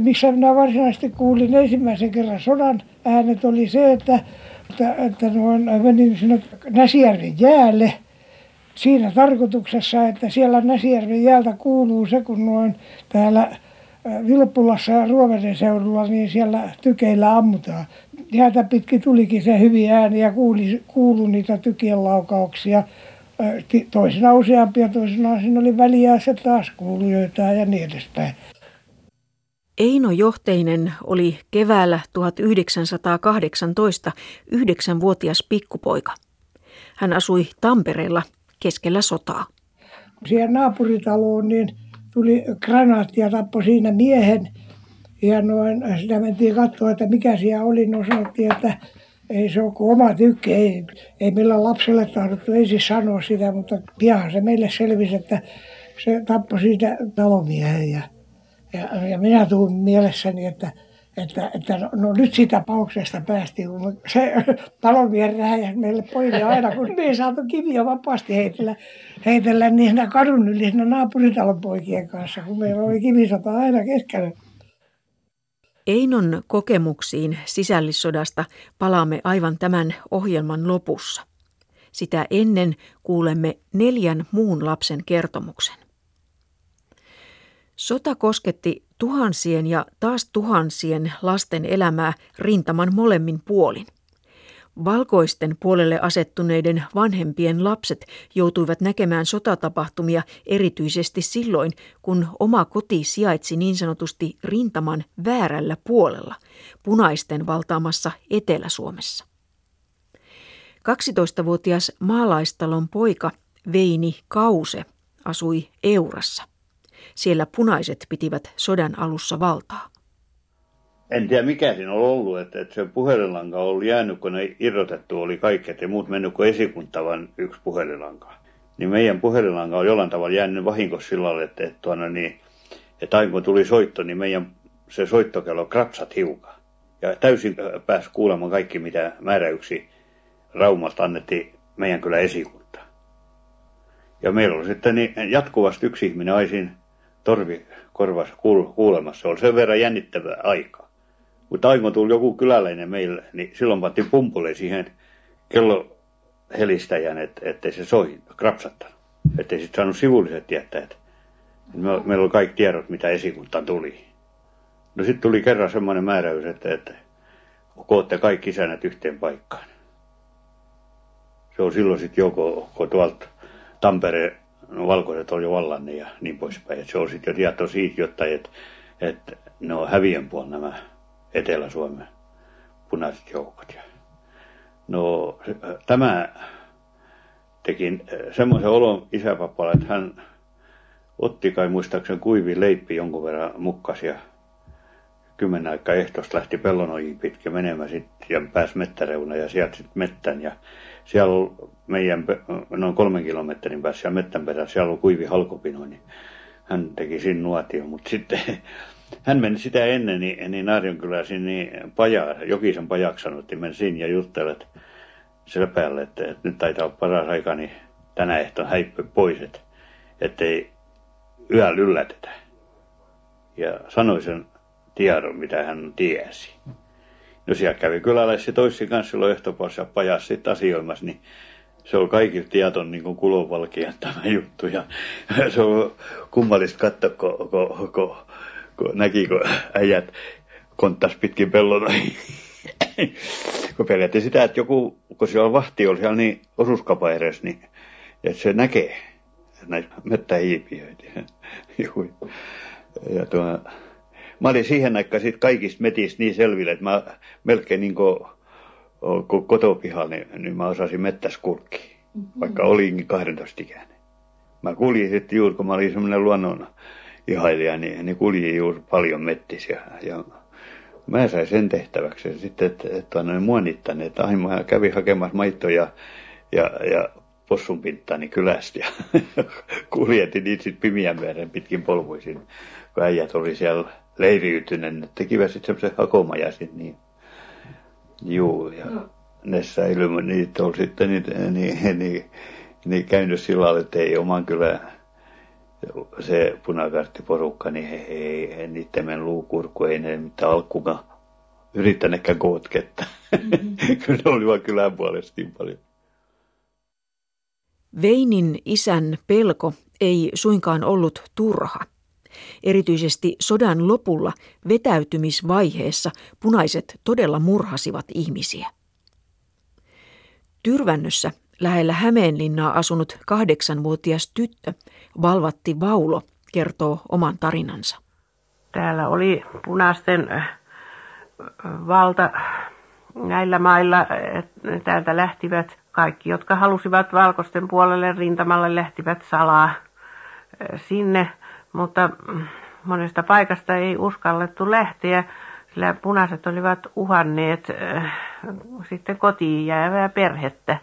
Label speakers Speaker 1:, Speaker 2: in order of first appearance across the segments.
Speaker 1: missä minä varsinaisesti kuulin ensimmäisen kerran sodan äänet, oli se, että, että, että noin, menin sinne Näsijärven jäälle siinä tarkoituksessa, että siellä Näsijärven jäältä kuuluu se, kun noin täällä Vilppulassa ja Ruoveden seudulla, niin siellä tykeillä ammutaan. Jäätä pitkin tulikin se hyvin ääni ja kuuli, kuului niitä tykien laukauksia. Toisena useampia, toisena siinä oli väliä se taas kuului joitain ja niin edespäin.
Speaker 2: Eino Johteinen oli keväällä 1918 yhdeksänvuotias pikkupoika. Hän asui Tampereella keskellä sotaa.
Speaker 1: Siihen naapuritaloon niin tuli granaatti ja tappoi siinä miehen. Ja noin, sitä mentiin katsoa, että mikä siellä oli. No sanottiin, että ei se ole kuin oma tykki. Ei, ei millään lapselle tahdottu ensin sanoa sitä, mutta pian se meille selvisi, että se tappoi siitä talomiehen. Ja, ja, ja minä tuun mielessäni, että että, että no, no nyt siitä pauksesta päästiin, kun se talonmies räjäsi meille pojille aina, kun me ei saatu kiviä vapaasti heitellä, heitellä niissä kadun yli siinä naapuritalon poikien kanssa, kun meillä oli kivisota aina keskellä.
Speaker 2: Einon kokemuksiin sisällissodasta palaamme aivan tämän ohjelman lopussa. Sitä ennen kuulemme neljän muun lapsen kertomuksen. Sota kosketti tuhansien ja taas tuhansien lasten elämää rintaman molemmin puolin. Valkoisten puolelle asettuneiden vanhempien lapset joutuivat näkemään sotatapahtumia erityisesti silloin, kun oma koti sijaitsi niin sanotusti rintaman väärällä puolella, punaisten valtaamassa Etelä-Suomessa. 12-vuotias maalaistalon poika Veini Kause asui Eurassa. Siellä punaiset pitivät sodan alussa valtaa.
Speaker 3: En tiedä mikä siinä on ollut, että, että se puhelinlanka ollut jäänyt, kun ne irrotettu oli kaikki, että muut mennyt kuin esikunta, vaan yksi puhelinlanka. Niin meidän puhelinlanka on jollain tavalla jäänyt vahinko sillä lailla, että, että, tuona, niin, että aina kun tuli soitto, niin meidän se soittokello krapsat hiukan. Ja täysin pääsi kuulemaan kaikki, mitä määräyksi Raumasta annettiin meidän kyllä esikunta. Ja meillä oli sitten niin jatkuvasti yksi ihminen aisin torvi korvassa kuulemassa. Se oli sen verran jännittävä aika. Mutta aina kun tuli joku kyläläinen meille, niin silloin pantiin pumpulle siihen kello helistäjän, että ettei se soi krapsattanut. Ettei sitten saanut sivulliset tietää, että me, meillä oli kaikki tiedot, mitä esikuntaan tuli. No sitten tuli kerran semmoinen määräys, että, että kootte kaikki isännät yhteen paikkaan. Se on silloin sitten joko kun tuolta Tampereen no, valkoiset on jo vallanne ja niin poispäin. Et se on sitten jo tieto siitä, jotta et, et ne on häviön puolella nämä Etelä-Suomen punaiset joukot. Ja, no tämä teki äh, semmoisen olon isäpappalla, että hän otti kai muistaakseni kuivi leippi jonkun verran mukkas ja kymmenen aikaa ehtoista lähti pellonojiin pitkin menemään sitten ja pääsi mettäreuna ja sieltä sitten mettän ja siellä on meidän noin kolmen kilometrin päässä siellä mettän perässä, siellä on kuivi halkopino, niin hän teki siinä nuotio, mutta sitten hän meni sitä ennen, niin, niin Naarionkylässä niin paja, Jokisen pajaksi sanottiin, meni siinä ja juttelet sillä päälle, että, että, nyt taitaa olla paras aika, niin tänä ehtoon häippy pois, että ettei yöllä yllätetä. Ja sanoi sen tiedon, mitä hän tiesi. No siellä kävi kyläläisiä toissi kanssa silloin ehtopassa pajassa sitten asioimassa, niin se on kaikille tieton niin kulovalkean tämä juttu. Ja se on kummallista katsoa, kun, kun, kun, kun näki, kun äijät konttas pitkin pellona. kun pelätti sitä, että joku, kun siellä vahti oli siellä niin osuuskapa edes, niin että se näkee näitä mettähiipiöitä. ja tuo, mä olin siihen aikaan sit kaikista metistä niin selville, että mä melkein niin kuin, kun kotopihalla, niin, niin mä osasin mettäs kulkea, mm-hmm. vaikka olinkin 12 ikäinen. Mä kuljin sitten juuri, kun mä olin semmoinen luonnon ihailija, niin, niin kuljin juuri paljon mettisiä. Ja mä sain sen tehtäväksi sitten, että, että noin muonittani, että aina mä kävin hakemassa maitoja ja, ja possun pintaani kylästä ja kuljetin niitä sitten pimiän veren pitkin polvuisin, kun äijät oli siellä leiriytyneen, ne tekivät sitten semmoisen hakomajasin, niin juu, ja no. ne säilymä, niitä oli sitten niin, niin, niin, niin käynyt sillä lailla, että ei oman kylän se punakarttiporukka, niin he, he, he niiden luukurku ei ne mitään alkukaan yrittäneekään kotketta. Mm-hmm. kyllä ne olivat kylän puolesta niin paljon.
Speaker 2: Veinin isän pelko ei suinkaan ollut turha. Erityisesti sodan lopulla vetäytymisvaiheessa punaiset todella murhasivat ihmisiä. Tyrvännössä lähellä Hämeenlinnaa asunut kahdeksanvuotias tyttö Valvatti Vaulo kertoo oman tarinansa.
Speaker 4: Täällä oli punaisten äh, valta näillä mailla. Täältä lähtivät kaikki, jotka halusivat valkoisten puolelle rintamalle, lähtivät salaa äh, sinne, mutta monesta paikasta ei uskallettu lähteä, sillä punaiset olivat uhanneet äh, sitten kotiin jäävää perhettä.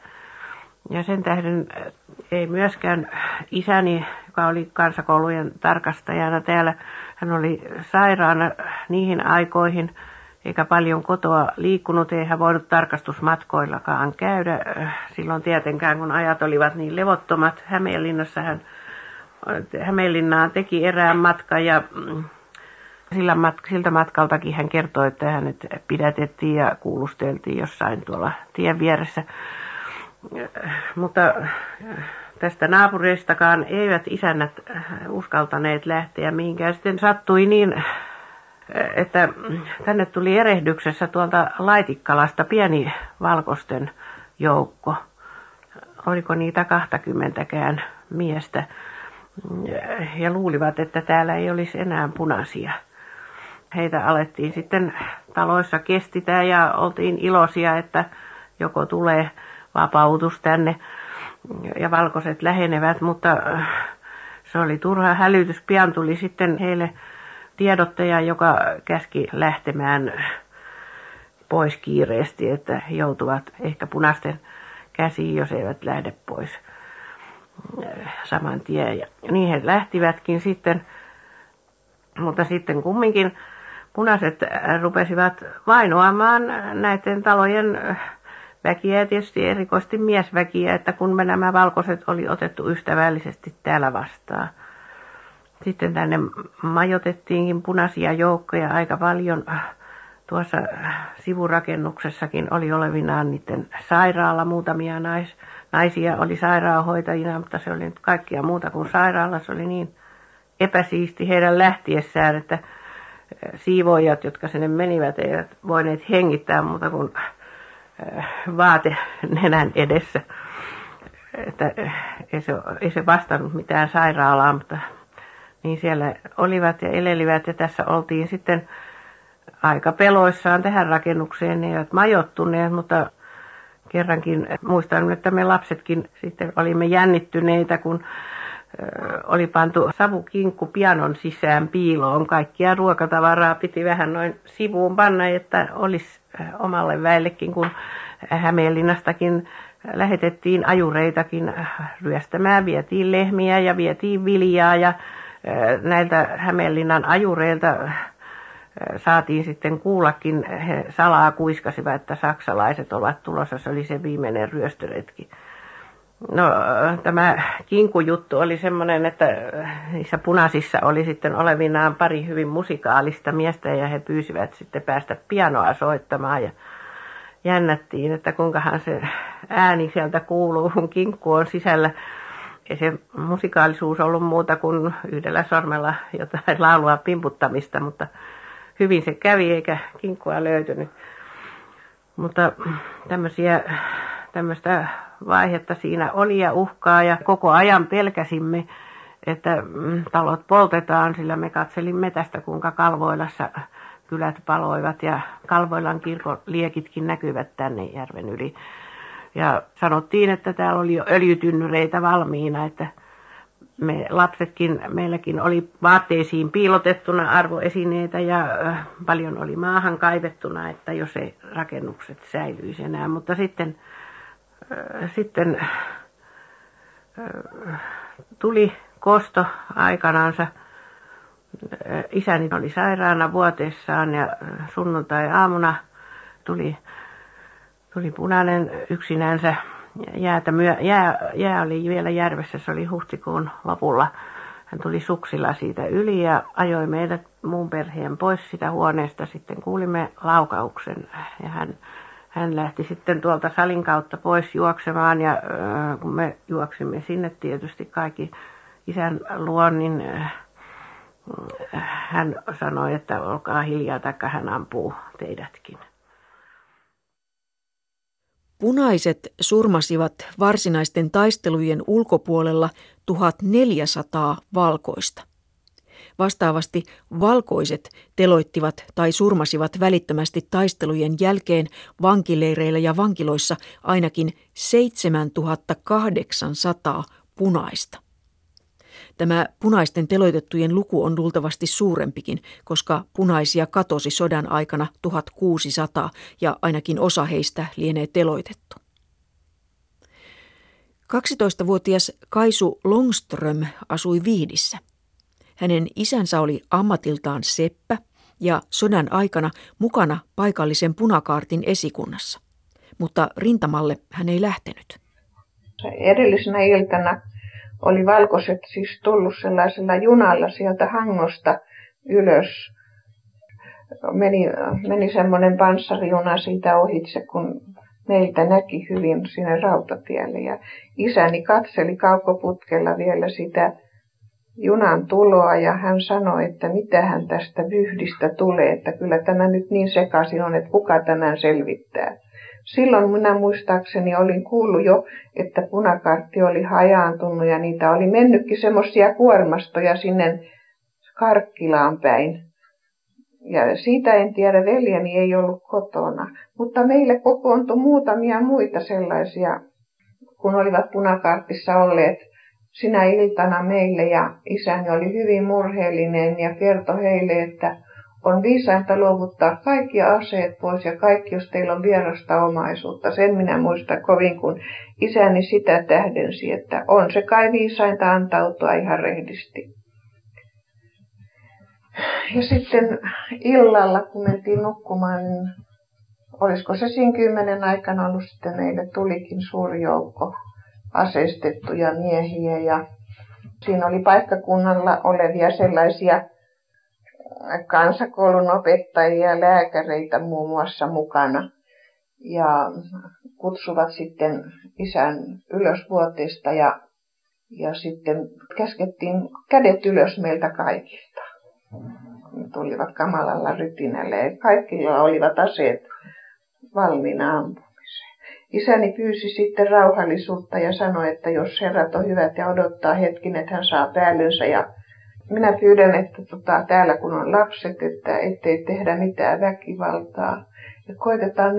Speaker 4: Ja sen tähden äh, ei myöskään isäni, joka oli kansakoulujen tarkastajana täällä, hän oli sairaana niihin aikoihin, eikä paljon kotoa liikkunut, ei hän voinut tarkastusmatkoillakaan käydä. Äh, silloin tietenkään, kun ajat olivat niin levottomat. Hämeenlinnassa hän Hämeenlinnaan teki erään matkan ja mm, sillä mat- siltä matkaltakin hän kertoi, että hänet pidätettiin ja kuulusteltiin jossain tuolla tien vieressä. Mutta tästä naapureistakaan eivät isännät uskaltaneet lähteä mihinkään. Sitten sattui niin, että tänne tuli erehdyksessä tuolta Laitikkalasta pieni valkoisten joukko. Oliko niitä kahtakymmentäkään miestä? Ja luulivat, että täällä ei olisi enää punaisia. Heitä alettiin sitten taloissa kestitä ja oltiin iloisia, että joko tulee vapautus tänne ja valkoiset lähenevät, mutta se oli turha hälytys. Pian tuli sitten heille tiedottaja, joka käski lähtemään pois kiireesti, että joutuvat ehkä punaisten käsiin, jos eivät lähde pois saman tien. Ja niin he lähtivätkin sitten, mutta sitten kumminkin punaiset rupesivat vainoamaan näiden talojen väkiä ja tietysti erikoisesti miesväkiä, että kun me nämä valkoiset oli otettu ystävällisesti täällä vastaan. Sitten tänne majotettiinkin punaisia joukkoja aika paljon. Tuossa sivurakennuksessakin oli olevinaan niiden sairaala muutamia nais, naisia oli sairaanhoitajina, mutta se oli nyt kaikkia muuta kuin sairaala. Se oli niin epäsiisti heidän lähtiessään, että äh, siivoojat, jotka sinne menivät, eivät voineet hengittää muuta kuin äh, vaate nenän edessä. Että äh, ei se, ei se vastannut mitään sairaalaa, mutta niin siellä olivat ja elelivät ja tässä oltiin sitten aika peloissaan tähän rakennukseen. Ne eivät majottuneet, mutta kerrankin muistan, että me lapsetkin sitten olimme jännittyneitä, kun oli pantu savukinkku pianon sisään piiloon. Kaikkia ruokatavaraa piti vähän noin sivuun panna, että olisi omalle väellekin, kun Hämeenlinnastakin lähetettiin ajureitakin ryöstämään, vietiin lehmiä ja vietiin viljaa ja näiltä Hämeenlinnan ajureilta saatiin sitten kuullakin, he salaa kuiskasivat, että saksalaiset ovat tulossa, se oli se viimeinen ryöstöretki. No tämä kinkujuttu oli semmoinen, että niissä punaisissa oli sitten olevinaan pari hyvin musikaalista miestä ja he pyysivät sitten päästä pianoa soittamaan ja jännättiin, että kuinkahan se ääni sieltä kuuluu, kun kinkku on sisällä. Ei se musikaalisuus ollut muuta kuin yhdellä sormella jotain laulua pimputtamista, mutta hyvin se kävi eikä kinkkua löytynyt. Mutta tämmöisiä, tämmöistä vaihetta siinä oli ja uhkaa ja koko ajan pelkäsimme, että mm, talot poltetaan, sillä me katselimme tästä kuinka Kalvoilassa kylät paloivat ja Kalvoilan kirkon liekitkin näkyvät tänne järven yli. Ja sanottiin, että täällä oli jo öljytynnyreitä valmiina, että me lapsetkin, meilläkin oli vaatteisiin piilotettuna arvoesineitä ja paljon oli maahan kaivettuna, että jos ei rakennukset säilyisi enää. Mutta sitten, sitten tuli kosto aikanaansa. Isäni oli sairaana vuoteessaan ja sunnuntai-aamuna tuli, tuli punainen yksinänsä jäätä myö, jää, jää oli vielä järvessä, se oli huhtikuun lopulla. hän tuli suksilla siitä yli ja ajoi meidät muun perheen pois sitä huoneesta. Sitten kuulimme laukauksen ja hän, hän lähti sitten tuolta salin kautta pois juoksemaan ja äh, kun me juoksimme sinne tietysti kaikki isän luon, niin äh, hän sanoi, että olkaa hiljaa, taikka hän ampuu teidätkin.
Speaker 2: Punaiset surmasivat varsinaisten taistelujen ulkopuolella 1400 valkoista. Vastaavasti valkoiset teloittivat tai surmasivat välittömästi taistelujen jälkeen vankileireillä ja vankiloissa ainakin 7800 punaista. Tämä punaisten teloitettujen luku on luultavasti suurempikin, koska punaisia katosi sodan aikana 1600 ja ainakin osa heistä lienee teloitettu. 12-vuotias Kaisu Longström asui Viidissä. Hänen isänsä oli ammatiltaan seppä ja sodan aikana mukana paikallisen punakaartin esikunnassa. Mutta rintamalle hän ei lähtenyt.
Speaker 5: Edellisenä iltana oli valkoiset siis tullut sellaisella junalla sieltä Hangosta ylös. Meni, meni semmoinen panssarijuna siitä ohitse, kun meiltä näki hyvin sinne rautatielle. Ja isäni katseli kaukoputkella vielä sitä junan tuloa ja hän sanoi, että mitä hän tästä vyhdistä tulee, että kyllä tämä nyt niin sekaisin on, että kuka tämän selvittää. Silloin minä muistaakseni olin kuullut jo, että punakartti oli hajaantunut ja niitä oli mennytkin semmoisia kuormastoja sinne Karkkilaan päin. Ja siitä en tiedä, veljeni ei ollut kotona. Mutta meille kokoontui muutamia muita sellaisia, kun olivat punakartissa olleet sinä iltana meille ja isäni oli hyvin murheellinen ja kertoi heille, että on viisainta luovuttaa kaikki aseet pois ja kaikki, jos teillä on vierasta omaisuutta. Sen minä muistan kovin, kun isäni sitä tähdensi, että on se kai viisainta antautua ihan rehdisti. Ja sitten illalla, kun mentiin nukkumaan, niin olisiko se siinä kymmenen aikana ollut sitten meille tulikin suuri joukko aseistettuja miehiä ja siinä oli paikkakunnalla olevia sellaisia kansakoulun opettajia ja lääkäreitä muun muassa mukana. Ja kutsuvat sitten isän ylösvuotista ja, ja sitten käskettiin kädet ylös meiltä kaikilta. Ne tulivat kamalalla rytinälle ja kaikilla olivat aseet valmiina ampumiseen. Isäni pyysi sitten rauhallisuutta ja sanoi, että jos herrat on hyvät ja odottaa hetkin, että hän saa päällensä ja minä pyydän, että tota, täällä kun on lapset, että ettei tehdä mitään väkivaltaa. Ja koitetaan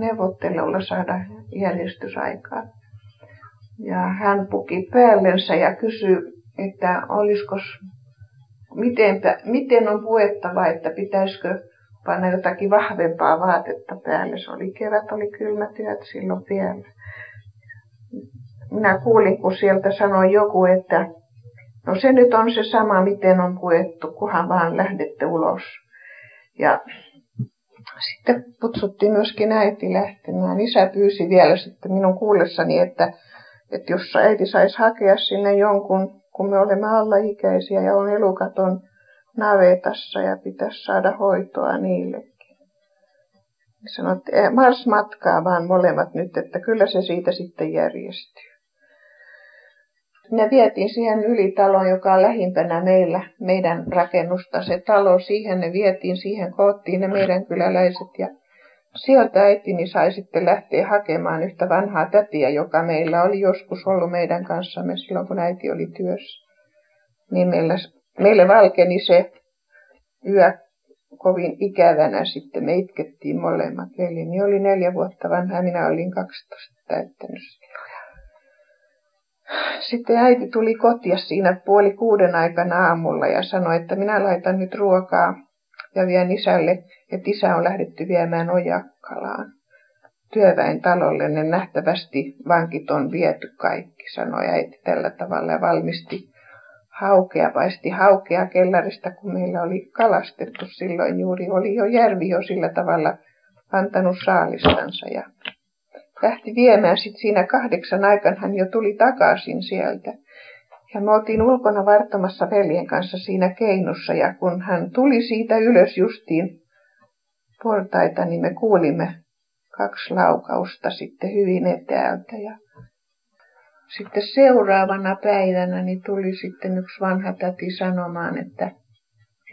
Speaker 5: neuvottelulla saada järjestysaikaa. Ja hän puki päällensä ja kysyi, että olisiko, mitenpä, miten on puettava, että pitäisikö panna jotakin vahvempaa vaatetta päälle. Se oli kevät, oli kylmät yöt silloin vielä. Minä kuulin, kun sieltä sanoi joku, että No se nyt on se sama, miten on puettu, kunhan vaan lähdette ulos. Ja sitten kutsuttiin myöskin äiti lähtemään. Isä pyysi vielä sitten minun kuullessani, että, että jos äiti saisi hakea sinne jonkun, kun me olemme alaikäisiä ja on elukaton navetassa ja pitäisi saada hoitoa niillekin. Sanoit, että mars matkaa vaan molemmat nyt, että kyllä se siitä sitten järjestyy. Ne vietiin siihen ylitaloon, joka on lähimpänä meillä, meidän rakennusta. Se talo, siihen ne vietiin, siihen koottiin ne meidän kyläläiset. Ja sieltä äitini sai sitten lähteä hakemaan yhtä vanhaa tätiä, joka meillä oli joskus ollut meidän kanssamme silloin, kun äiti oli työssä. Niin meillä, meille valkeni se yö kovin ikävänä sitten. Me itkettiin molemmat. Veljeni oli neljä vuotta vanha minä olin 12 täyttänyt sitten äiti tuli kotia siinä puoli kuuden aikana aamulla ja sanoi, että minä laitan nyt ruokaa ja vien isälle, että isä on lähdetty viemään Ojakkalaan. Työväen talolle ne nähtävästi vankit on viety kaikki, sanoi äiti tällä tavalla ja valmisti haukea, paisti haukea kellarista, kun meillä oli kalastettu silloin juuri, oli jo järvi jo sillä tavalla antanut saalistansa ja lähti viemään. Sitten siinä kahdeksan aikana hän jo tuli takaisin sieltä. Ja me oltiin ulkona varttamassa veljen kanssa siinä keinussa ja kun hän tuli siitä ylös justiin portaita, niin me kuulimme kaksi laukausta sitten hyvin etäältä. Ja sitten seuraavana päivänä niin tuli sitten yksi vanha täti sanomaan, että,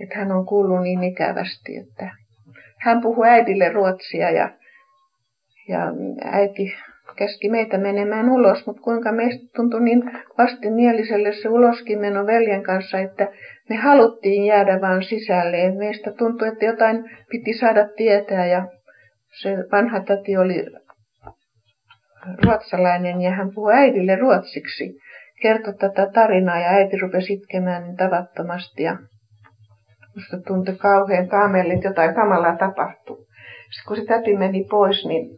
Speaker 5: että hän on kuullut niin ikävästi, että hän puhui äidille ruotsia ja, ja äiti käski meitä menemään ulos, mutta kuinka meistä tuntui niin vastinieliselle se uloskin meno veljen kanssa, että me haluttiin jäädä vaan sisälle. Meistä tuntui, että jotain piti saada tietää ja se vanha tati oli ruotsalainen ja hän puhui äidille ruotsiksi. Kertoi tätä tarinaa ja äiti rupesi itkemään niin tavattomasti ja musta tuntui kauhean kaamelle, että jotain kamalaa tapahtuu. Sitten kun se täti meni pois, niin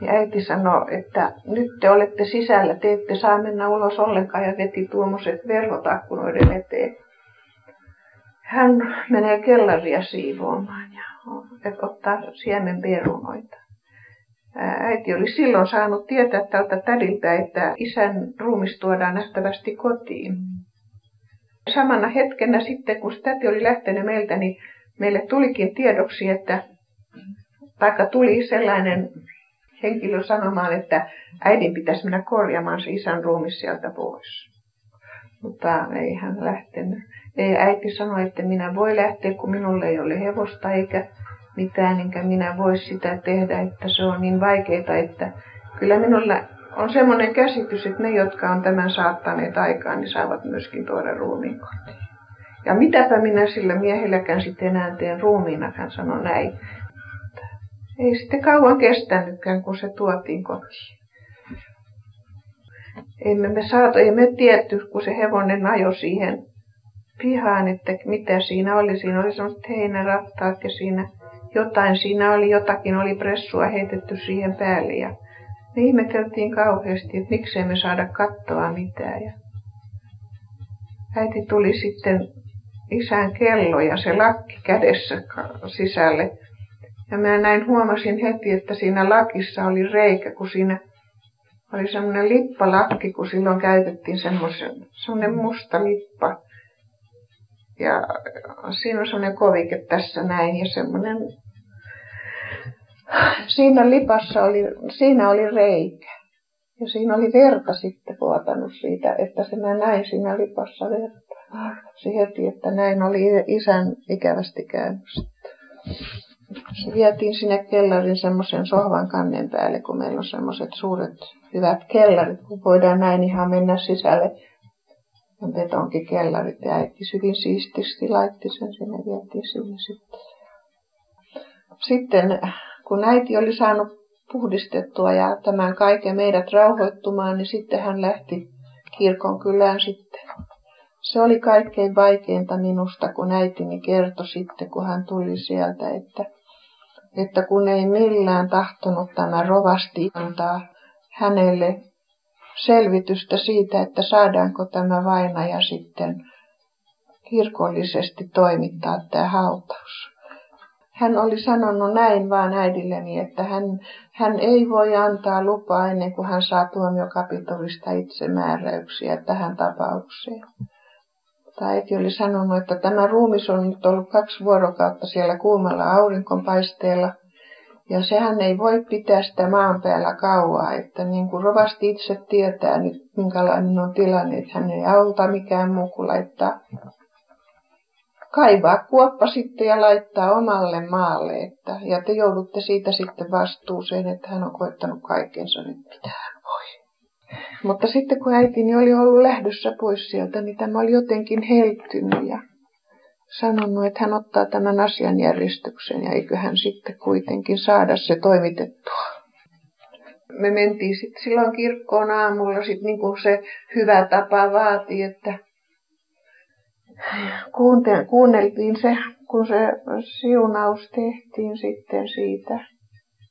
Speaker 5: ja äiti sanoi, että nyt te olette sisällä, te ette saa mennä ulos ollenkaan ja veti tuommoiset verhot akkunoiden eteen. Hän menee kellaria siivoamaan ja ottaa siemen perunoita. Äiti oli silloin saanut tietää tältä tädiltä, että isän ruumis tuodaan nähtävästi kotiin. Samana hetkenä sitten, kun täti oli lähtenyt meiltä, niin meille tulikin tiedoksi, että taikka tuli sellainen henkilö sanomaan, että äidin pitäisi mennä korjaamaan se isän ruumis sieltä pois. Mutta ei hän lähtenyt. Ei, äiti sanoi, että minä voi lähteä, kun minulle ei ole hevosta eikä mitään, enkä minä voi sitä tehdä, että se on niin vaikeaa, että kyllä minulla on semmoinen käsitys, että ne, jotka on tämän saattaneet aikaan, niin saavat myöskin tuoda ruumiin kotiin. Ja mitäpä minä sillä miehelläkään sitten enää teen hän sanoi näin. Ei sitten kauan kestänytkään, kun se tuotiin kotiin. Emme me saatu, ei me tietty, kun se hevonen ajoi siihen pihaan, että mitä siinä oli. Siinä oli semmoiset heinärattaat ja siinä jotain, siinä oli jotakin, oli pressua heitetty siihen päälle. Ja me ihmeteltiin kauheasti, että miksei me saada kattoa mitään. Ja äiti tuli sitten isän kello ja se lakki kädessä sisälle ja mä näin huomasin heti, että siinä lakissa oli reikä, kun siinä oli semmoinen lippalakki, kun silloin käytettiin semmoisen, semmoinen musta lippa. Ja siinä on semmoinen kovike tässä näin ja semmoinen, siinä lipassa oli, siinä oli reikä. Ja siinä oli verta sitten vuotanut siitä, että se mä näin siinä lipassa verta. Se heti, että näin oli isän ikävästi käynyt sitten se vietiin sinne kellarin semmoisen sohvan kannen päälle, kun meillä on semmoiset suuret hyvät kellarit, kun voidaan näin ihan mennä sisälle. On kellarit ja äiti hyvin siististi laitti sen sinne, vietiin sinne sitten. Sitten kun äiti oli saanut puhdistettua ja tämän kaiken meidät rauhoittumaan, niin sitten hän lähti kirkon kylään sitten. Se oli kaikkein vaikeinta minusta, kun äitini kertoi sitten, kun hän tuli sieltä, että että kun ei millään tahtonut tämä rovasti antaa hänelle selvitystä siitä, että saadaanko tämä vainaja sitten kirkollisesti toimittaa tämä hautaus. Hän oli sanonut näin vaan äidilleni, että hän, hän ei voi antaa lupaa ennen kuin hän saa tuomiokapitolista itsemääräyksiä tähän tapaukseen tai äiti oli sanonut, että tämä ruumis on nyt ollut kaksi vuorokautta siellä kuumalla aurinkonpaisteella. Ja sehän ei voi pitää sitä maan päällä kauaa, että niin kuin rovasti itse tietää nyt, minkälainen on tilanne, että hän ei auta mikään muu kuin laittaa kaivaa kuoppa sitten ja laittaa omalle maalle. Että, ja te joudutte siitä sitten vastuuseen, että hän on koettanut kaikkensa nyt pitää mutta sitten kun äitini oli ollut lähdössä pois sieltä, niin tämä oli jotenkin heltynyt ja sanonut, että hän ottaa tämän asian järjestyksen ja eikö hän sitten kuitenkin saada se toimitettua. Me mentiin sitten silloin kirkkoon aamulla, sit niin kuin se hyvä tapa vaati, että kuunneltiin se, kun se siunaus tehtiin sitten siitä.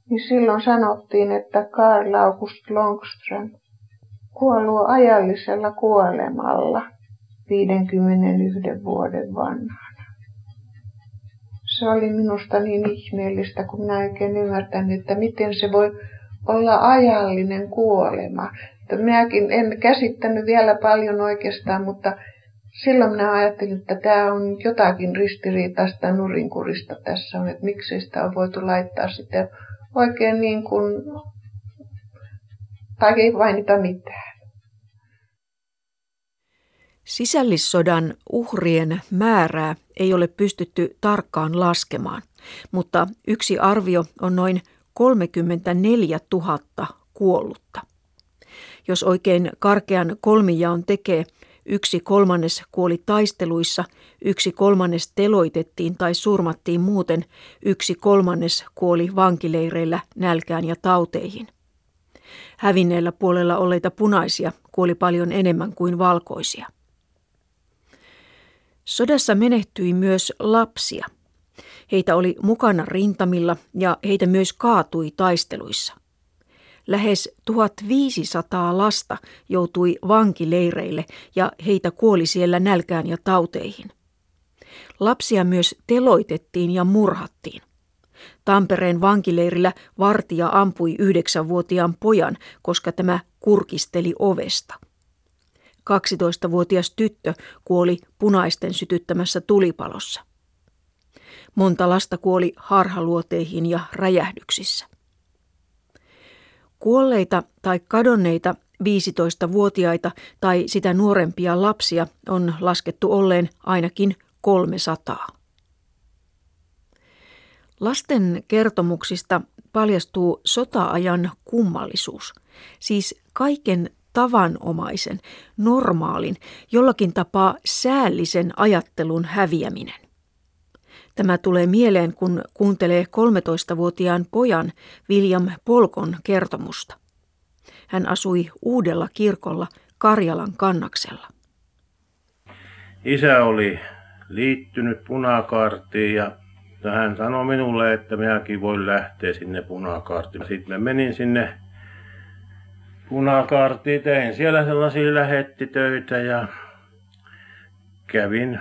Speaker 5: Niin silloin sanottiin, että Karl August Longström kuollut ajallisella kuolemalla 51 vuoden vanhana. Se oli minusta niin ihmeellistä, kun minä oikein ymmärtänyt, että miten se voi olla ajallinen kuolema. Minäkin en käsittänyt vielä paljon oikeastaan, mutta silloin minä ajattelin, että tämä on jotakin ristiriitaista nurinkurista tässä on, että miksi sitä on voitu laittaa sitten oikein niin kuin, tai ei mainita mitään.
Speaker 2: Sisällissodan uhrien määrää ei ole pystytty tarkkaan laskemaan, mutta yksi arvio on noin 34 000 kuollutta. Jos oikein karkean kolmijaon tekee, yksi kolmannes kuoli taisteluissa, yksi kolmannes teloitettiin tai surmattiin muuten, yksi kolmannes kuoli vankileireillä nälkään ja tauteihin. Hävinneellä puolella olleita punaisia kuoli paljon enemmän kuin valkoisia. Sodassa menehtyi myös lapsia. Heitä oli mukana rintamilla ja heitä myös kaatui taisteluissa. Lähes 1500 lasta joutui vankileireille ja heitä kuoli siellä nälkään ja tauteihin. Lapsia myös teloitettiin ja murhattiin. Tampereen vankileirillä vartija ampui yhdeksänvuotiaan pojan, koska tämä kurkisteli ovesta. 12-vuotias tyttö kuoli punaisten sytyttämässä tulipalossa. Monta lasta kuoli harhaluoteihin ja räjähdyksissä. Kuolleita tai kadonneita 15-vuotiaita tai sitä nuorempia lapsia on laskettu olleen ainakin 300. Lasten kertomuksista paljastuu sotaajan kummallisuus, siis kaiken tavanomaisen, normaalin, jollakin tapaa säällisen ajattelun häviäminen. Tämä tulee mieleen, kun kuuntelee 13-vuotiaan pojan William Polkon kertomusta. Hän asui uudella kirkolla Karjalan kannaksella.
Speaker 6: Isä oli liittynyt punakaartiin ja hän sanoi minulle, että minäkin voin lähteä sinne punakaartiin. Sitten mä menin sinne punakaartiin, tein siellä sellaisia lähettitöitä ja kävin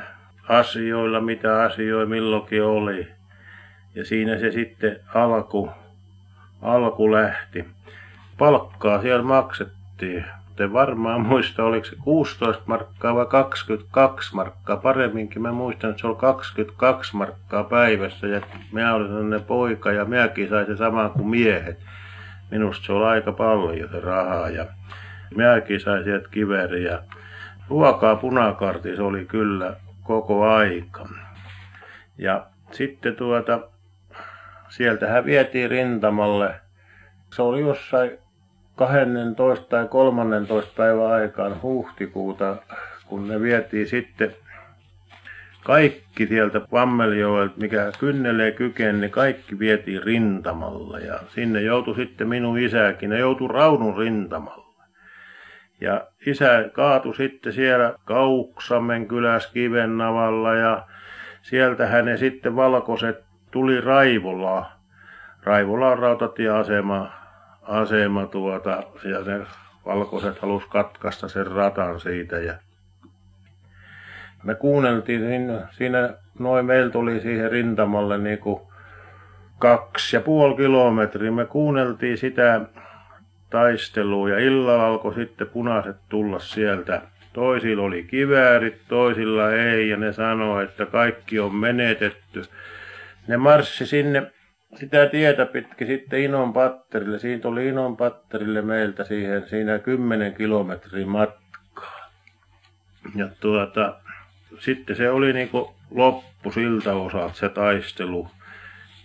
Speaker 6: asioilla, mitä asioita milloinkin oli. Ja siinä se sitten alku, alku lähti. Palkkaa siellä maksettiin. Te varmaan muista, oliko se 16 markkaa vai 22 markkaa. Paremminkin mä muistan, että se oli 22 markkaa päivässä. Ja minä olin sellainen poika ja minäkin sain se sama kuin miehet. Minusta se oli aika paljon se rahaa. Ja minäkin sain sieltä kiveriä. Ruokaa punakartissa oli kyllä koko aika. Ja sitten tuota, sieltähän vietiin rintamalle. Se oli jossain 12 tai 13 päivän aikaan huhtikuuta, kun ne vietiin sitten kaikki sieltä Vammeljoelta, mikä kynnelee kykeni, niin kaikki vietiin rintamalla. Ja sinne joutui sitten minun isäkin, ne joutui Raunun rintamalla. Ja isä kaatui sitten siellä Kauksamen kylässä Kivennavalla ja sieltä hänen sitten valkoiset tuli Raivolaan. Raivola on rautatieasema asema tuota, ja ne valkoiset halus katkaista sen ratan siitä ja me kuunneltiin siinä, siinä noin meillä tuli siihen rintamalle niin kuin kaksi ja puoli kilometriä. Me kuunneltiin sitä taisteluun ja illalla alkoi sitten punaiset tulla sieltä. Toisilla oli kiväärit, toisilla ei ja ne sanoi, että kaikki on menetetty. Ne marssi sinne sitä tietä pitkin sitten Inon patterille. Siitä oli Inon patterille meiltä siihen, siinä 10 kilometrin matkaa. Ja tuota, sitten se oli niin loppu siltä osalta se taistelu.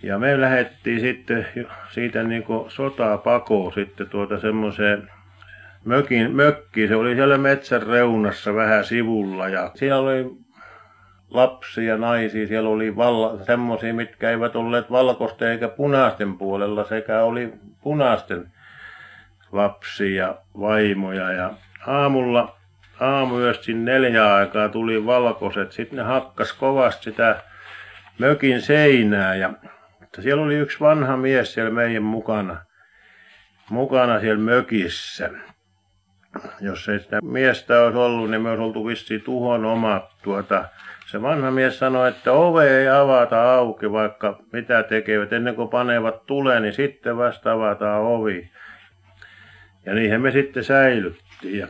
Speaker 6: Ja me lähdettiin sitten siitä niin sotaa pakoon sitten tuota semmoiseen mökin, mökkiin. Se oli siellä metsän reunassa vähän sivulla ja siellä oli lapsia, naisia, siellä oli valla, semmoisia, mitkä eivät olleet valkoisten eikä punaisten puolella, sekä oli punaisten lapsia ja vaimoja. Ja aamulla, aamuyöstä neljä aikaa tuli valkoiset, sitten ne hakkas kovasti sitä mökin seinää ja mutta siellä oli yksi vanha mies siellä meidän mukana, mukana siellä mökissä. Jos ei sitä miestä olisi ollut, niin me olisi oltu vissiin tuhon omat. Tuota, se vanha mies sanoi, että ove ei avata auki, vaikka mitä tekevät. Ennen kuin panevat tulee, niin sitten vasta avataan ovi. Ja niihin me sitten säilyttiin. Ja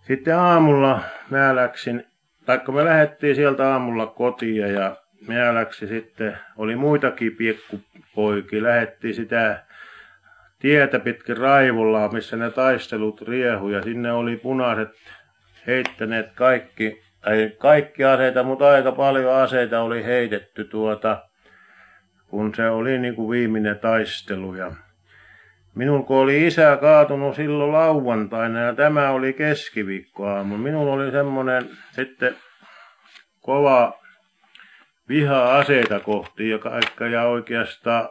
Speaker 6: sitten aamulla mä läksin, taikka me lähdettiin sieltä aamulla kotiin ja mä läksin sitten, oli muitakin piekkupoikia, lähettiin sitä tietä pitkin raivulla, missä ne taistelut riehu ja sinne oli punaiset heittäneet kaikki, tai kaikki aseita, mutta aika paljon aseita oli heitetty tuota, kun se oli niin kuin viimeinen taistelu. Ja minun kun oli isä kaatunut silloin lauantaina ja tämä oli keskiviikkoaamu, minun oli semmoinen sitten kova viha aseita kohti ja kaikkea ja oikeastaan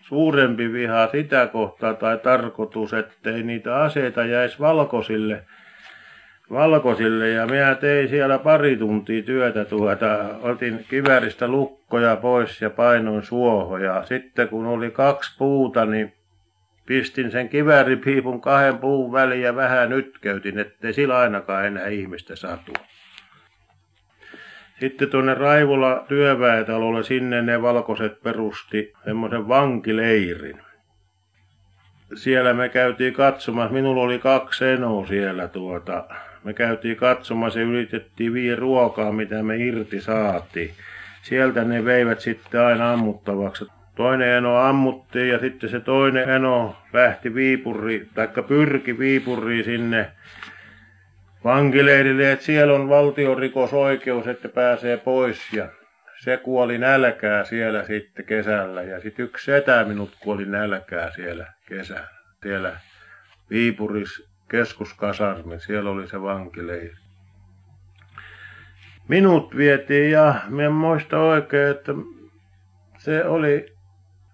Speaker 6: suurempi viha sitä kohtaa tai tarkoitus, ettei niitä aseita jäisi valkoisille, valkoisille ja minä tein siellä pari tuntia työtä tuota, otin kiväristä lukkoja pois ja painoin suohon ja sitten kun oli kaksi puuta, niin pistin sen kivääripiipun kahden puun väliin ja vähän nytkeytin, ettei sillä ainakaan enää ihmistä satu. Sitten tuonne Raivola työväetalolle, sinne ne valkoiset perusti semmoisen vankileirin. Siellä me käytiin katsomassa, minulla oli kaksi enoa siellä tuota. Me käytiin katsomassa ja yritettiin viedä ruokaa, mitä me irti saatiin. Sieltä ne veivät sitten aina ammuttavaksi. Toinen eno ammuttiin ja sitten se toinen eno lähti Viipuriin, taikka pyrki Viipuriin sinne vankileirille, että siellä on valtiorikosoikeus, että pääsee pois ja se kuoli nälkää siellä sitten kesällä ja sitten yksi setä minut kuoli nälkää siellä kesällä, siellä Viipuris keskuskasarmi, siellä oli se vankileiri. Minut vietiin ja minä muista oikein, että se oli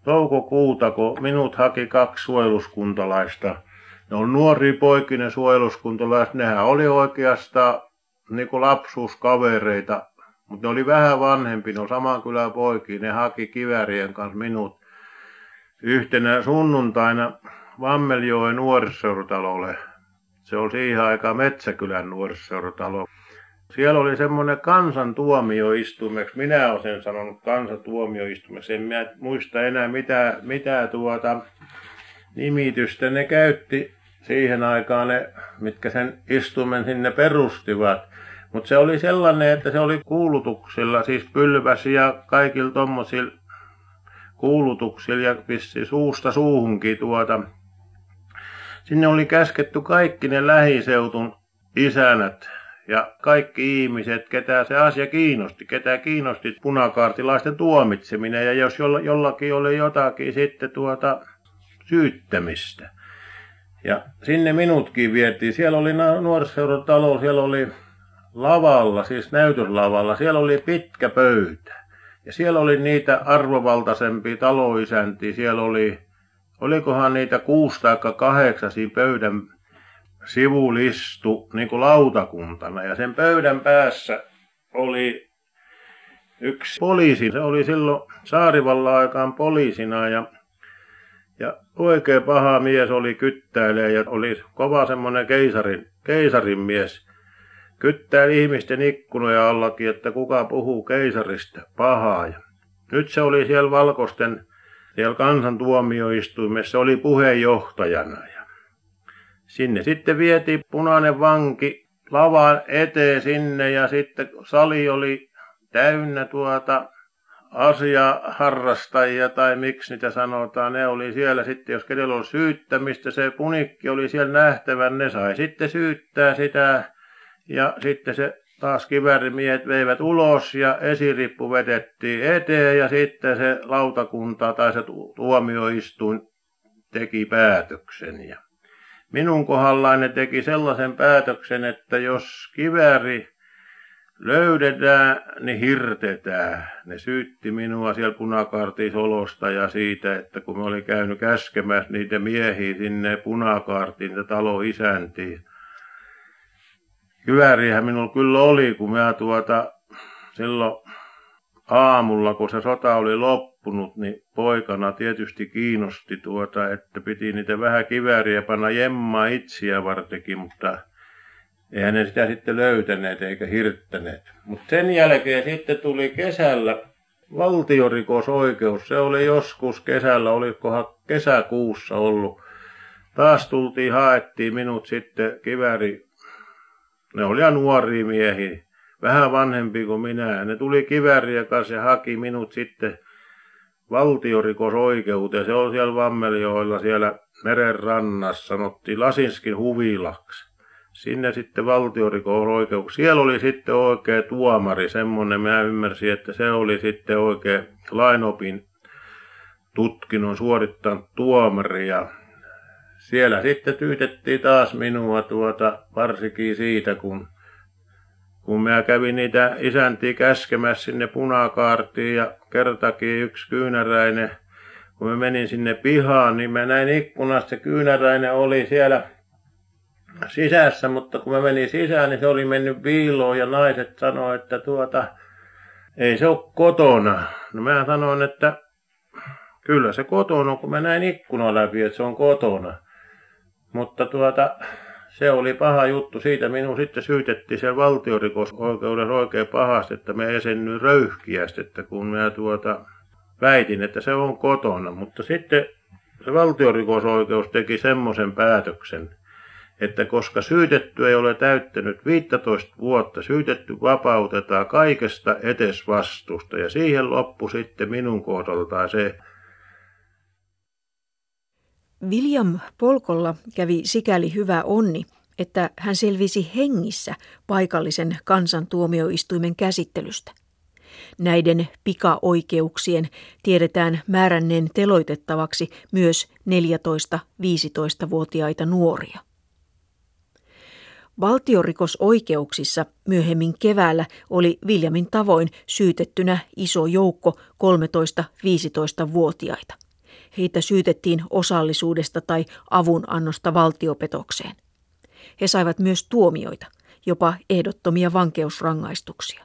Speaker 6: toukokuuta, kun minut haki kaksi suojeluskuntalaista ne on nuoria poikinen suojeluskuntalaiset, nehän oli oikeastaan niin kuin lapsuuskavereita, mutta ne oli vähän vanhempi, ne on saman kylän poikia, ne haki kivärien kanssa minut yhtenä sunnuntaina Vammeljoen nuorisoseurtalolle. Se oli siihen aikaan Metsäkylän nuorisoseurtalo. Siellä oli semmoinen kansantuomioistuimeksi, minä olen sen sanonut kansantuomioistuimeksi, en minä muista enää mitä, mitä tuota nimitystä ne käytti siihen aikaan ne, mitkä sen istumen sinne perustivat. Mutta se oli sellainen, että se oli kuulutuksilla, siis pylväs ja kaikilla tuommoisilla kuulutuksilla ja suusta suuhunkin tuota. Sinne oli käsketty kaikki ne lähiseutun isänät ja kaikki ihmiset, ketä se asia kiinnosti, ketä kiinnosti punakaartilaisten tuomitseminen ja jos jollakin oli jotakin sitten tuota syyttämistä ja sinne minutkin vietiin. Siellä oli nuorisoseuratalo, siellä oli lavalla, siis näytöslavalla, siellä oli pitkä pöytä. Ja siellä oli niitä arvovaltaisempia taloisäntiä, siellä oli, olikohan niitä kuusi tai kahdeksan siinä pöydän sivulistu niin kuin lautakuntana. Ja sen pöydän päässä oli yksi poliisi, se oli silloin Saarivalla aikaan poliisina ja ja oikein paha mies oli kyttäilee ja oli kova semmoinen keisarin, keisarin mies. Kyttää ihmisten ikkunoja allakin, että kuka puhuu keisarista pahaa. Ja nyt se oli siellä valkoisten, siellä kansantuomioistuimessa, oli puheenjohtajana. Ja sinne sitten vietiin punainen vanki lavan eteen sinne ja sitten sali oli täynnä tuota asiaharrastajia tai miksi niitä sanotaan, ne oli siellä sitten, jos kenellä oli syyttämistä, se punikki oli siellä nähtävän, ne sai sitten syyttää sitä ja sitten se taas kivärimiehet veivät ulos ja esirippu vedettiin eteen ja sitten se lautakunta tai se tuomioistuin teki päätöksen. Ja minun kohdallani teki sellaisen päätöksen, että jos kivääri löydetään, niin hirtetään. Ne syytti minua siellä punakaartisolosta ja siitä, että kun me oli käynyt käskemässä niitä miehiä sinne punakaartiin, niitä taloisäntiin. Kyväriähän minulla kyllä oli, kun mä tuota silloin aamulla, kun se sota oli loppunut, niin poikana tietysti kiinnosti tuota, että piti niitä vähän kivääriä panna jemmaa itsiä vartenkin, mutta Eihän ne sitä sitten löytäneet eikä hirttäneet. Mutta sen jälkeen sitten tuli kesällä valtiorikosoikeus. Se oli joskus kesällä, olikohan kesäkuussa ollut. taas tultiin, haettiin minut sitten kiväri. Ne oli nuoria miehiä, vähän vanhempi kuin minä. Ne tuli kiväriä kanssa ja haki minut sitten valtiorikosoikeuteen. Se oli siellä Vammeljoilla siellä meren rannassa, sanottiin Lasinskin huvilaksi. Sinne sitten valtiorikosoikeus. Siellä oli sitten oikea tuomari, semmoinen, mä ymmärsin, että se oli sitten oikein lainopin tutkinnon suorittanut tuomari ja siellä sitten tyytettiin taas minua tuota, varsinkin siitä, kun, kun mä kävin niitä isäntiä käskemässä sinne punakaartiin ja kertakin yksi kyynäräinen, kun mä menin sinne pihaan, niin mä näin ikkunasta, se kyynäräinen oli siellä sisässä, mutta kun mä menin sisään, niin se oli mennyt viiloon ja naiset sanoi, että tuota, ei se ole kotona. No mä sanoin, että kyllä se kotona on, kun mä näin ikkunan läpi, että se on kotona. Mutta tuota, se oli paha juttu. Siitä minun sitten syytettiin sen valtiorikosoikeudessa oikein pahasti, että me esenny röyhkiästi, että kun mä tuota väitin, että se on kotona. Mutta sitten se valtiorikosoikeus teki semmoisen päätöksen, että koska syytetty ei ole täyttänyt 15 vuotta, syytetty vapautetaan kaikesta etesvastusta. Ja siihen loppu sitten minun kohdaltaan se,
Speaker 2: William Polkolla kävi sikäli hyvä onni, että hän selvisi hengissä paikallisen kansantuomioistuimen käsittelystä. Näiden pikaoikeuksien tiedetään määränneen teloitettavaksi myös 14-15-vuotiaita nuoria. Valtiorikosoikeuksissa myöhemmin keväällä oli Viljamin tavoin syytettynä iso joukko 13-15-vuotiaita. Heitä syytettiin osallisuudesta tai avunannosta valtiopetokseen. He saivat myös tuomioita, jopa ehdottomia vankeusrangaistuksia.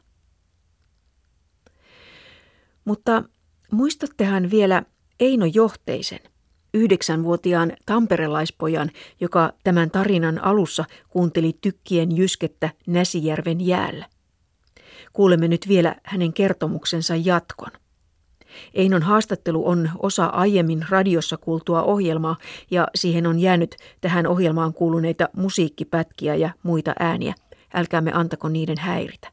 Speaker 2: Mutta muistattehan vielä Eino Johteisen, yhdeksänvuotiaan tamperelaispojan, joka tämän tarinan alussa kuunteli tykkien jyskettä Näsijärven jäällä. Kuulemme nyt vielä hänen kertomuksensa jatkon. Einon haastattelu on osa aiemmin radiossa kuultua ohjelmaa ja siihen on jäänyt tähän ohjelmaan kuuluneita musiikkipätkiä ja muita ääniä. Älkäämme antako niiden häiritä.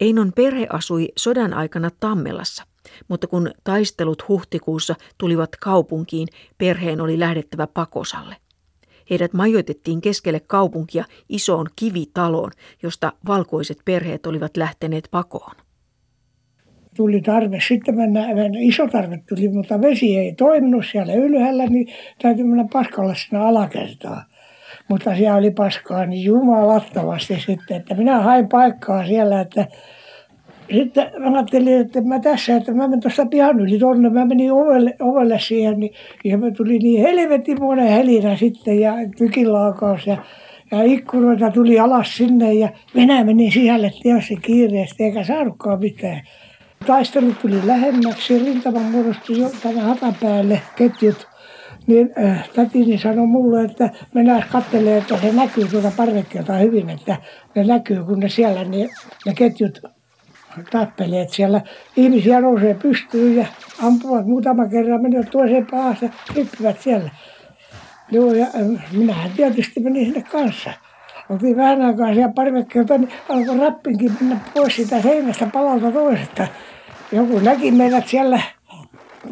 Speaker 2: Einon perhe asui sodan aikana Tammelassa, mutta kun taistelut huhtikuussa tulivat kaupunkiin, perheen oli lähdettävä pakosalle. Heidät majoitettiin keskelle kaupunkia isoon kivitaloon, josta valkoiset perheet olivat lähteneet pakoon
Speaker 1: tuli tarve sitten mennä, mennä, iso tarve tuli, mutta vesi ei toiminut siellä ylhäällä, niin täytyy mennä paskalla sinne alakertaan. Mutta siellä oli paskaa niin jumalattomasti sitten, että minä hain paikkaa siellä, että sitten mä ajattelin, että mä tässä, että mä menen tuosta pihan yli tuonne, mä menin ovelle, ovelle siihen, niin, ja mä tuli niin helvetin monen helinä sitten ja tykilaukaus ja, ja ikkunoita tuli alas sinne ja minä menin sisälle teossa kiireesti eikä saanutkaan mitään. Taistelu tuli lähemmäksi, rintama muodostui jo tänne hatapäälle ketjut. Niin äh, tätini sanoi mulle, että mennään katselemaan, että se näkyy tuota parvekkeelta hyvin, että ne näkyy, kun ne siellä niin, ne ketjut tappeleet siellä. Ihmisiä nousee pystyyn ja ampuvat muutama kerran, menevät toiseen päässä ja hyppivät siellä. Joo, ja äh, minähän tietysti menin sinne kanssa. Oltiin vähän aikaa siellä parvekkeelta, niin alkoi rappinkin mennä pois siitä seinästä palalta toisesta joku näki meidät siellä,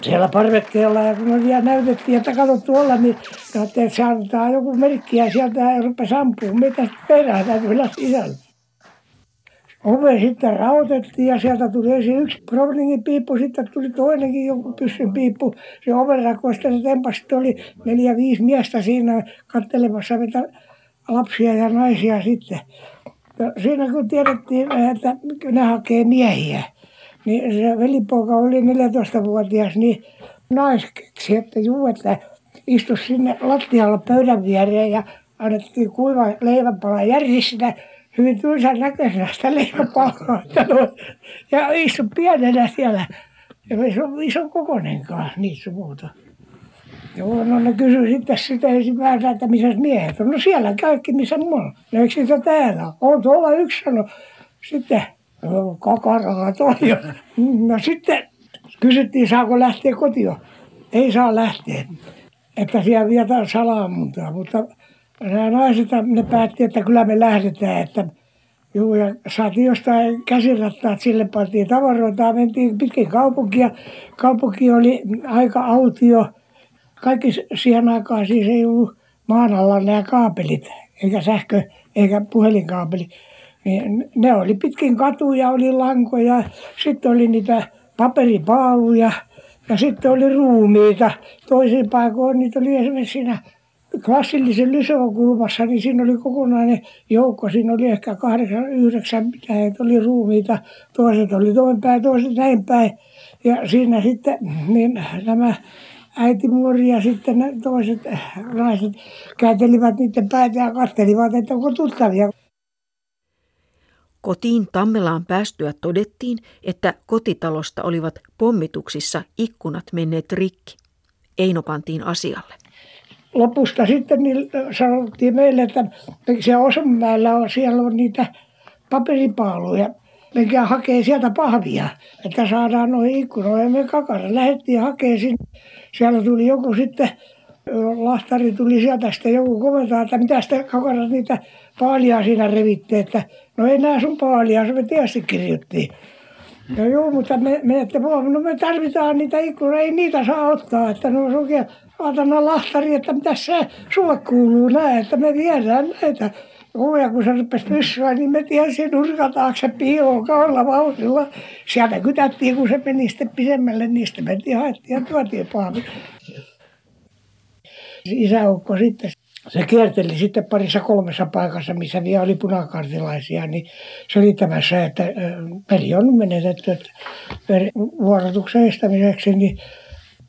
Speaker 1: siellä parvekkeella ja kun me vielä näytettiin, että kato tuolla, niin että antaa joku merkki ja sieltä rupesi ampumaan. Mitä tehdään, täytyy mennä sisälle. Ove sitten rautettiin ja sieltä tuli ensin yksi Browningin piippu, sitten tuli toinenkin joku pyssyn piippu. Se oven rakoista se tempas, oli neljä, viisi miestä siinä kattelemassa mitä lapsia ja naisia sitten. Ja siinä kun tiedettiin, että ne hakee miehiä, niin se velipoika oli 14-vuotias, niin nais keksi, että juu, että istu sinne lattialla pöydän viereen ja annettiin kuiva leiväpala järjistä hyvin tylsän näköisenä sitä leiväpalaa. Ja istu pienenä siellä. Ja se on ison kokoinenkaan niissä muuta. Joo, no ne kysyi sitten sitä ensimmäisenä, että missä miehet on. No siellä kaikki, missä mulla. No eikö sitä täällä? On tuolla yksi sanoi. Sitten kakaraa toi. No sitten kysyttiin, saako lähteä kotiin. Ei saa lähteä. että siellä vietään salamuntaa, mutta nämä naiset ne päätti, että kyllä me lähdetään, että Joo, ja saatiin jostain käsirattaat, sille pantiin tavaroita mentiin pitkin kaupunkia. Kaupunki oli aika autio. Kaikki siihen aikaan siis ei ollut maan alla nämä kaapelit, eikä sähkö, eikä puhelinkaapeli. Niin ne oli pitkin katuja, oli lankoja, sitten oli niitä paperipaaluja ja sitten oli ruumiita. Toisin paikoin niitä oli esimerkiksi siinä klassillisen Lyseon kulmassa, niin siinä oli kokonainen joukko. Siinä oli ehkä kahdeksan, yhdeksän, heitä oli ruumiita. Toiset oli toinen päin, toiset näin päin. Ja siinä sitten niin nämä äitimuori ja sitten toiset naiset kääntelivät niiden päitä ja katselivat, että onko tuttavia.
Speaker 2: Kotiin Tammelaan päästyä todettiin, että kotitalosta olivat pommituksissa ikkunat menneet rikki. Eino pantiin asialle
Speaker 1: lopusta sitten niin sanottiin meille, että siellä Osonmäellä on, siellä on niitä paperipaaluja. Menkää hakee sieltä pahvia, että saadaan noin ikkunoihin. Me kakara lähdettiin hakemaan sinne. Siellä tuli joku sitten, lahtari tuli sieltä sitten joku komentaa, että mitä sitä kakara niitä paalia siinä revitte, että no ei nää sun paalia, se me tietysti kirjoittiin. No joo, mutta me, me, että, no me tarvitaan niitä ikkunoita, ei niitä saa ottaa, että ne on oikein Aatana lahtari, että mitä se sulle kuuluu näin, että me viedään näitä. Ja kun se rupesi pyssyä, niin me tiesin nurkan taakse piiloon kaudella vauhdilla. Sieltä kytättiin, kun se meni sitten pisemmälle, sitten mentiin haettiin ja tuotiin paavi. Isäukko sitten, se kierteli sitten parissa kolmessa paikassa, missä vielä oli punakartilaisia, niin selittämässä, että peli on menetetty, että vuorotuksen estämiseksi, niin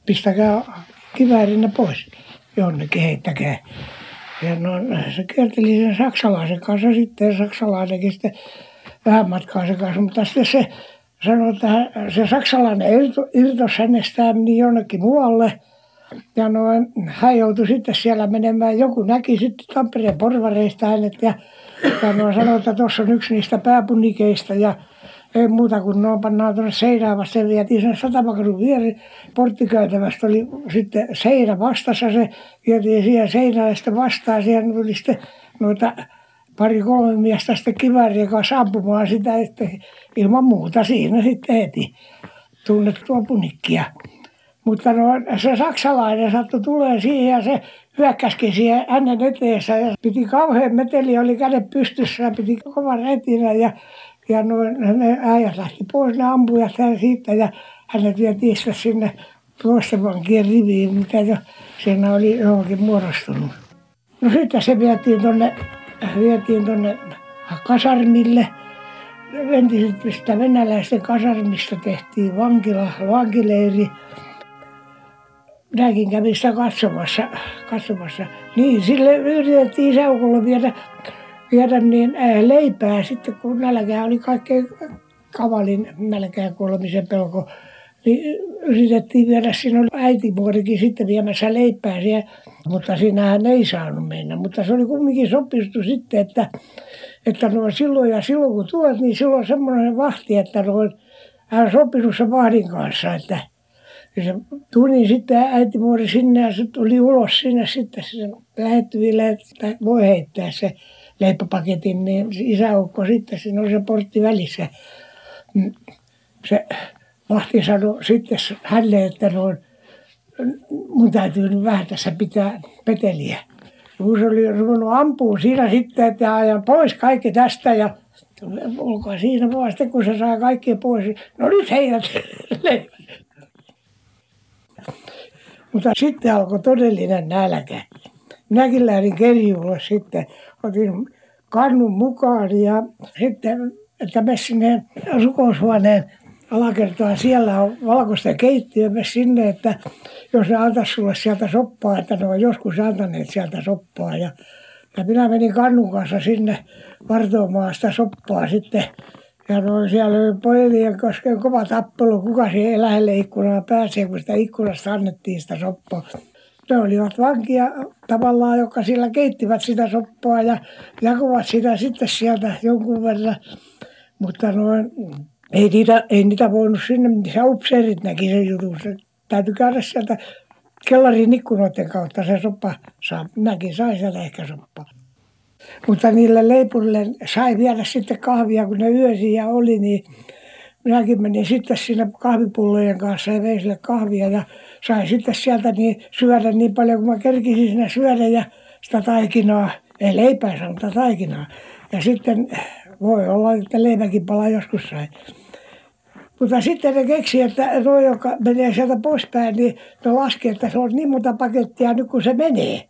Speaker 1: pistäkää kiväärinä pois jonnekin heittäkää. Ja no, se kierteli sen saksalaisen kanssa sitten, saksalainenkin sitten vähän matkaa se kanssa, mutta sitten se sanoi, että se saksalainen irto, irtos hänestään meni jonnekin muualle. Ja noin, hän joutui sitten siellä menemään, joku näki sitten Tampereen porvareista hänet ja, ja noin sanoi, että tuossa on yksi niistä pääpunikeista ja ei muuta kuin noin pannaan tuonne seinään vasta. Se vietiin sen satamakadun vieri porttikäytävästä oli sitten seinä vastassa. Se vietiin siihen seinään sitten vastaan. Siihen tuli sitten noita pari kolme miestä sitten kivääriä kanssa ampumaan sitä, että ilman muuta siinä sitten heti tunnettua punikkia. Mutta no, se saksalainen sattui tulee siihen ja se hyökkäskin siihen hänen eteensä ja piti kauhean meteli, oli kädet pystyssä ja piti kovan retinä ja ja noin, ne äijät lähti pois, ne ampujat siitä ja hänet vietiin sitten sinne toisten riviin, mitä jo siinä oli johonkin muodostunut. No sitten se vietiin tuonne vietiin tonne kasarmille. Entisistä venäläisten kasarmista tehtiin vankila, vankileiri. Minäkin kävin sitä katsomassa, katsomassa. Niin, sille yritettiin isäukolle viedä viedä niin leipää sitten, kun nälkä oli kaikkein kavalin nälkään kuolemisen pelko. Niin yritettiin viedä, siinä oli äitimuorikin sitten viemässä leipää siellä, mutta siinähän ei saanut mennä. Mutta se oli kumminkin sopistu sitten, että, että no silloin ja silloin kun tulet, niin silloin semmoinen vahti, että no, hän on sopinut sen vahdin kanssa, että ja se tuli sitten äitimuori sinne ja se tuli ulos sinne sitten sen lähettyville, että voi heittää se leipäpaketin, niin isäukko sitten, siinä oli se portti välissä. Mm, se vahti sanoi sitten hänelle, että noin, mun täytyy nyt vähän tässä pitää peteliä. Kun se oli ruvennut ampua siinä sitten, että ajan pois kaikki tästä ja olkaa siinä vaan sitten, kun se saa kaikki pois. No nyt heidät Mutta sitten alkoi todellinen nälkä. Minäkin lähdin kerjuulle sitten otin kannun mukaan ja sitten, että me sinne rukoushuoneen alakertaan, siellä on valkoista keittiö, me sinne, että jos ne antaisi sulle sieltä soppaa, että ne on joskus antaneet sieltä soppaa. Ja, ja minä menin kannun kanssa sinne vartoamaan sitä soppaa sitten. Ja noin siellä oli pojilien kosken kova tappelu, kuka siihen lähelle ikkunaa pääsee, kun sitä ikkunasta annettiin sitä soppaa ne olivat vankia tavallaan, jotka siellä keittivät sitä soppaa ja jakoivat sitä sitten sieltä jonkun verran. Mutta noin, ei niitä, ei niitä voinut sinne, missä upseerit näki sen jutun. Se täytyy käydä sieltä kellarin ikkunoiden kautta se soppa saa. Minäkin sain sieltä ehkä soppaa. Mutta niille leipurille sai viedä sitten kahvia, kun ne yösiä oli, niin minäkin menin sitten sinne kahvipullojen kanssa ja vein sille kahvia ja sain sitten sieltä niin syödä niin paljon kuin mä kerkisin sinne syödä ja sitä taikinaa, ei leipää mutta taikinaa. Ja sitten voi olla, että leipäkin pala joskus sai. Mutta sitten ne keksi, että nuo, joka menee sieltä poispäin, niin ne laski, että se on niin monta pakettia nyt kun se menee.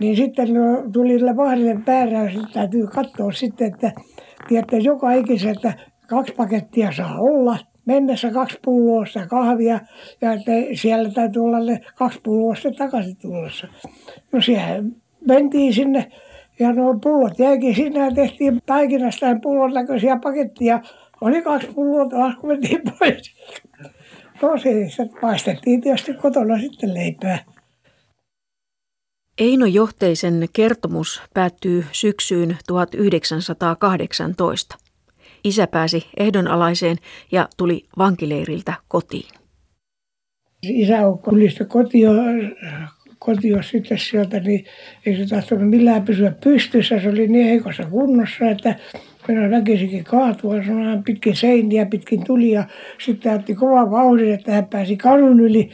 Speaker 1: Niin sitten tuli vahdille pääräys, että täytyy katsoa sitten, että tiedätte, joka ikiseltä kaksi pakettia saa olla. Mennessä kaksi pulloa sitä kahvia ja että siellä täytyy olla ne kaksi pulloa sitten takaisin tulossa. No siellä mentiin sinne ja nuo pullot jäikin sinne ja tehtiin taikinasta pullon näköisiä pakettia. Oli kaksi pulloa taas, kun mentiin pois. No se paistettiin tietysti kotona sitten leipää.
Speaker 2: Eino Johteisen kertomus päättyy syksyyn 1918. Isä pääsi ehdonalaiseen ja tuli vankileiriltä kotiin.
Speaker 1: Isä tuli sitten kotiin, kotiin sitten sieltä, niin ei se tahtonut millään pysyä pystyssä. Se oli niin heikossa kunnossa, että mennä väkisikin kaatua sanotaan pitkin seiniä, pitkin tulia. Sitten otti kova vauhdin, että hän pääsi kadun yli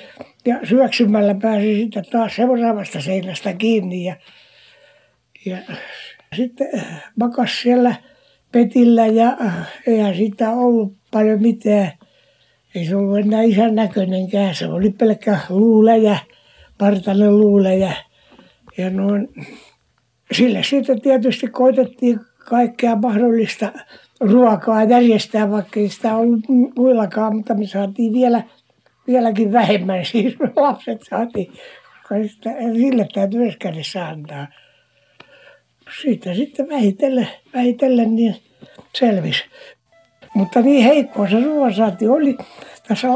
Speaker 1: ja syöksymällä pääsi sitten taas seuraavasta seinästä kiinni. Ja, ja sitten makas siellä petillä ja eihän siitä ollut paljon mitään. Ei se ollut enää isän näköinenkään. Se oli pelkkä luuleja, partainen luuleja. Ja noin, sille sitten tietysti koitettiin kaikkea mahdollista ruokaa järjestää, vaikka ei sitä ollut muillakaan, mutta me saatiin vielä, vieläkin vähemmän, siis lapset saatiin, koska sitä, sille täytyy kädessä antaa. Siitä sitten vähitellen, vähitellen niin selvisi. Mutta niin heikkoa se ruoansaanti oli. Tässä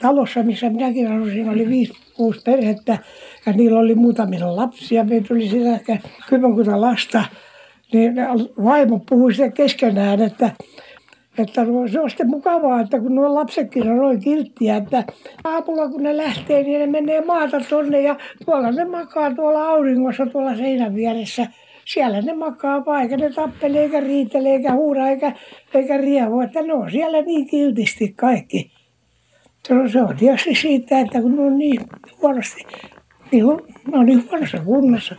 Speaker 1: talossa, missä minäkin asuin, oli viisi, kuusi perhettä ja niillä oli muutamia lapsia. Meitä oli siinä ehkä kymmenkunta lasta niin vaimo puhui sitten keskenään, että, että se on sitten mukavaa, että kun nuo lapsetkin on noin kilttiä, että aamulla kun ne lähtee, niin ne menee maata tonne ja tuolla ne makaa tuolla auringossa tuolla seinän vieressä. Siellä ne makaa eikä ne tappele, eikä riitele, eikä huura, eikä, eikä riehu, että ne on siellä niin kiltisti kaikki. Se on tietysti siitä, että kun ne on niin huonosti, niin on, ne on niin huonossa kunnossa.